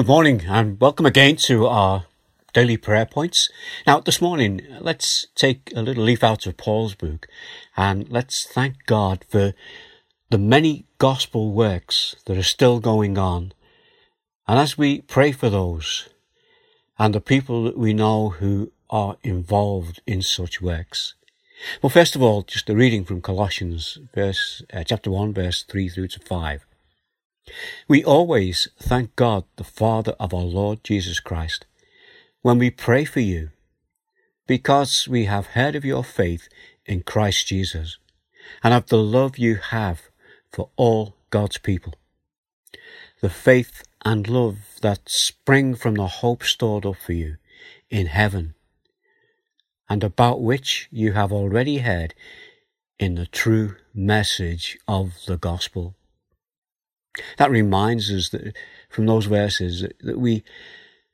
Good morning and welcome again to our daily prayer points. Now, this morning, let's take a little leaf out of Paul's book and let's thank God for the many gospel works that are still going on. And as we pray for those and the people that we know who are involved in such works. Well, first of all, just a reading from Colossians, verse, uh, chapter 1, verse 3 through to 5. We always thank God, the Father of our Lord Jesus Christ, when we pray for you, because we have heard of your faith in Christ Jesus and of the love you have for all God's people. The faith and love that spring from the hope stored up for you in heaven, and about which you have already heard in the true message of the gospel that reminds us that from those verses that we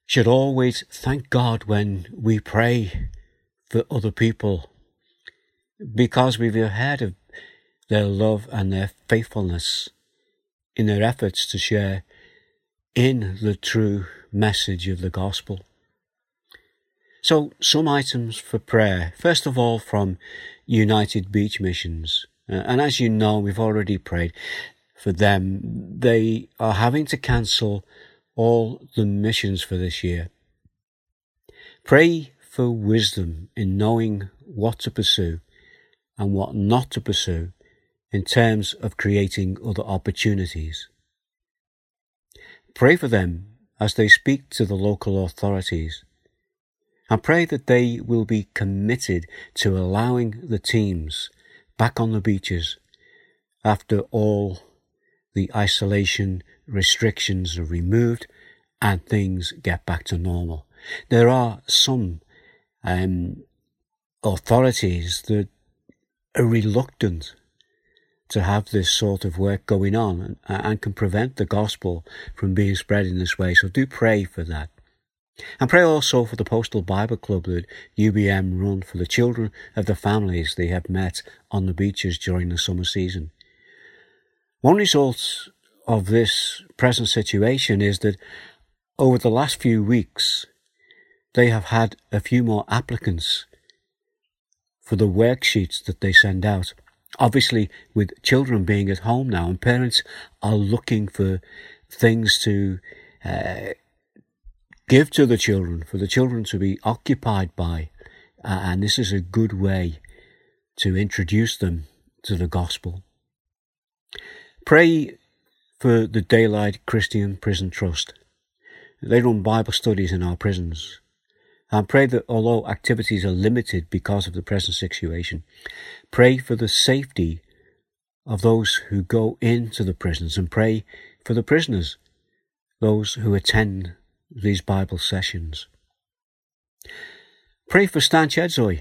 should always thank God when we pray for other people because we've heard of their love and their faithfulness in their efforts to share in the true message of the gospel. So, some items for prayer. First of all, from United Beach Missions. Uh, and as you know, we've already prayed for them. They are having to cancel all the missions for this year. Pray for wisdom in knowing what to pursue and what not to pursue in terms of creating other opportunities. Pray for them as they speak to the local authorities and pray that they will be committed to allowing the teams back on the beaches after all the isolation restrictions are removed and things get back to normal. There are some um, authorities that are reluctant to have this sort of work going on and, and, can prevent the gospel from being spread in this way. So do pray for that. And pray also for the Postal Bible Club that UBM run for the children of the families they have met on the beaches during the summer season. One result of this present situation is that over the last few weeks, they have had a few more applicants for the worksheets that they send out. Obviously, with children being at home now, and parents are looking for things to uh, give to the children, for the children to be occupied by. Uh, and this is a good way to introduce them to the gospel. Pray for the Daylight Christian Prison Trust. They run Bible studies in our prisons. And pray that although activities are limited because of the present situation, pray for the safety of those who go into the prisons and pray for the prisoners, those who attend these Bible sessions. Pray for Stan Chedzoy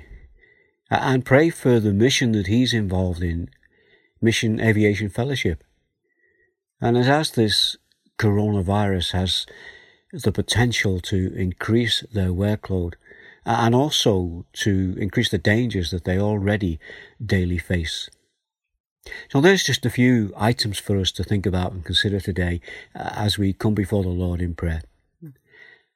and pray for the mission that he's involved in, Mission Aviation Fellowship. And as this coronavirus has the potential to increase their workload and also to increase the dangers that they already daily face. So there's just a few items for us to think about and consider today uh, as we come before the Lord in prayer.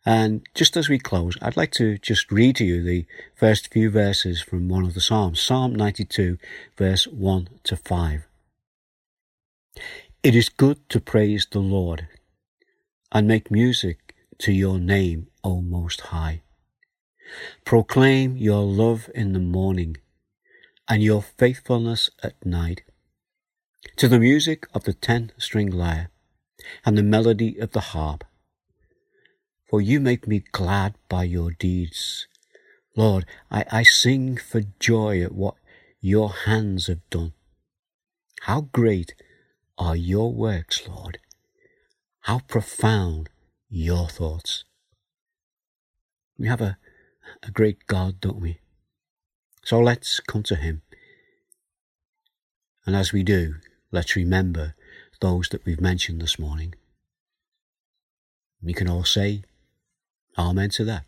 And just as we close, I'd like to just read to you the first few verses from one of the Psalms, Psalm 92, verse 1 to 5. It is good to praise the Lord and make music to your name, O Most High. Proclaim your love in the morning and your faithfulness at night. To the music of the ten string lyre and the melody of the harp. For you make me glad by your deeds. Lord, I, I sing for joy at what your hands have done. How great are your works, Lord. How profound your thoughts. We have a, a great God, don't we? So let's come to Him. And as we do, let's remember those that we've mentioned this morning. We can all say Amen to that.